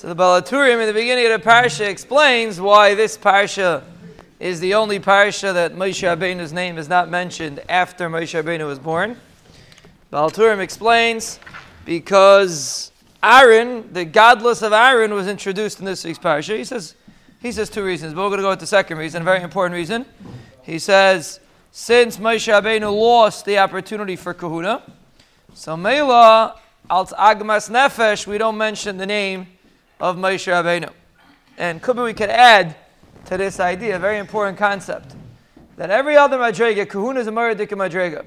So the Baal HaTurim in the beginning of the parsha explains why this parsha is the only parsha that Moshe Rabbeinu's name is not mentioned after Moshe Rabbeinu was born. Baal HaTurim explains because Aaron, the gadlus of Aaron, was introduced in this week's parsha. He says he says two reasons, but we're going to go with the second reason, a very important reason. He says since Moshe Rabbeinu lost the opportunity for kahuna, so Mela Alt Agmas Nefesh, we don't mention the name of Moshe Rabbeinu. And could we could add to this idea, a very important concept, that every other madrega, kahuna is a maradika madrega.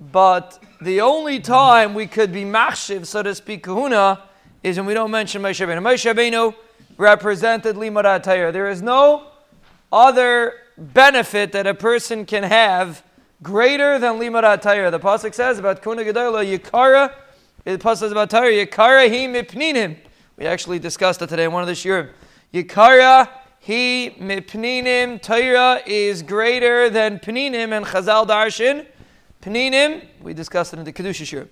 But the only time we could be machshiv, so to speak, kahuna, is when we don't mention Moshe Rabbeinu. Moshe Rabbeinu represented limud Torah. There is no other benefit that a person can have greater than limud Torah. The pasuk says about kuna gedola yikara. The pasuk says about Torah yikara hi mipninim. We actually discussed it today in one of the shiurim. Yikara he mipninim Torah is greater than pninim and Chazal darshin. Pninim we discussed it in the kedusha shiurim.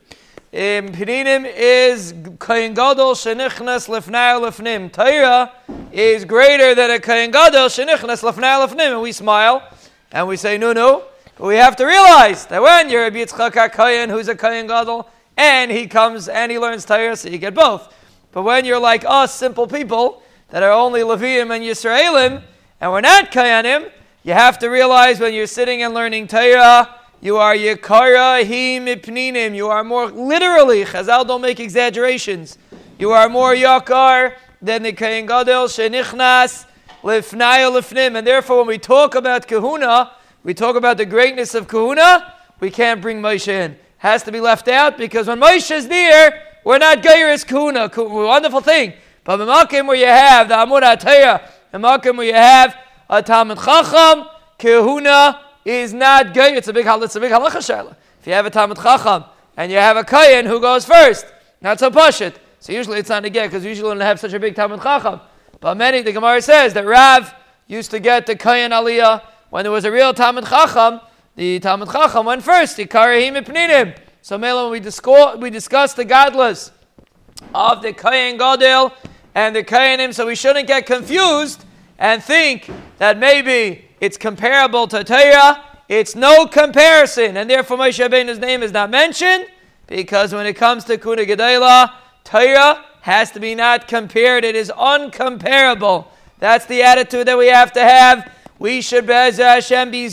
Um, pninim is kain gadol shenichnas lefnai lefnim. Torah is greater than a kain gadol shenichnas lefnai lefnim, and we smile and we say no no. But we have to realize that when you're a Yitzchak HaKayin, who's a Kayin Gadol, and he comes and he learns Torah, so you get both. But when you're like us, simple people that are only Levium and Yisraelim, and we're not Kayanim, you have to realize when you're sitting and learning Torah, you are Yekara Him Ipninim. You are more literally, Chazal don't make exaggerations. You are more Yakar than the Kayin Gadol Shenichnas Lifnai Lifnim. And therefore, when we talk about Kahuna, we talk about the greatness of Kahuna, we can't bring Moshe in. Has to be left out because when Moshe is there, we're not Gairis Kuna, wonderful thing. But the Makim where you have the Amud the Makim where you have a Talmud Chacham, Kahuna is not Gair. It's a big it's a big halacha shaila. If you have a Talmud Chacham and you have a Kayan who goes first, not so it. So usually it's not a get because usually don't have such a big Talmud Chacham. But many, the Gemara says that Rav used to get the Kayan Aliyah when there was a real Talmud Chacham. The Talmud Chacham went first. The Karahim Ipninim. So, Mela, we, discuss, we discussed the gadlus of the Kayan Gadol and the Kayanim, so we shouldn't get confused and think that maybe it's comparable to Torah. It's no comparison, and therefore Moshe Rabbeinu's name is not mentioned because when it comes to Kuna Gedela, Torah has to be not compared. It is uncomparable. That's the attitude that we have to have. We should, Bez Hashem, be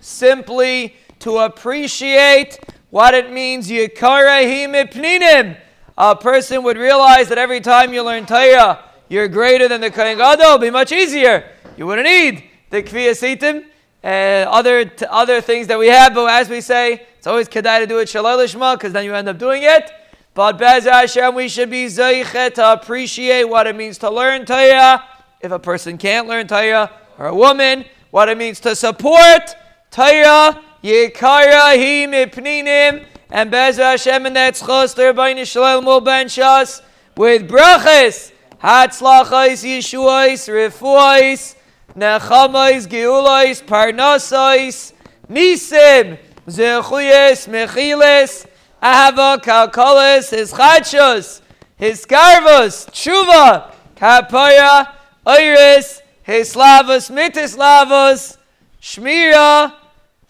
simply to appreciate what it means, Yikarahim ipninim. A person would realize that every time you learn Torah, you're greater than the Kohen Gadol. It'll be much easier. You wouldn't need the Kviya and other, t- other things that we have. But as we say, it's always kedai to do it shalal lishma because then you end up doing it. But Bez Hashem, we should be zeichet to appreciate what it means to learn Torah. If a person can't learn Torah, or a woman, what it means to support Torah Yikara mipninim, and Bez Hashem and that schos der beine shalom will bench us with brachas, hatzlachais, yeshuais, refuais, nechamais, geulais, parnasais, nisim, zechuyes, mechiles, ahava, kalkoles, his chachos, his skarvos, tshuva, kapaya, iris, his slavos, mitis lavos, shmira,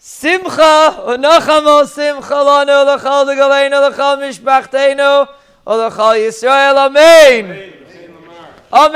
Simcha unachamo simcha lanu l'chal degaleinu l'chal mishpachtenu l'chal Yisrael. Amen. Amen.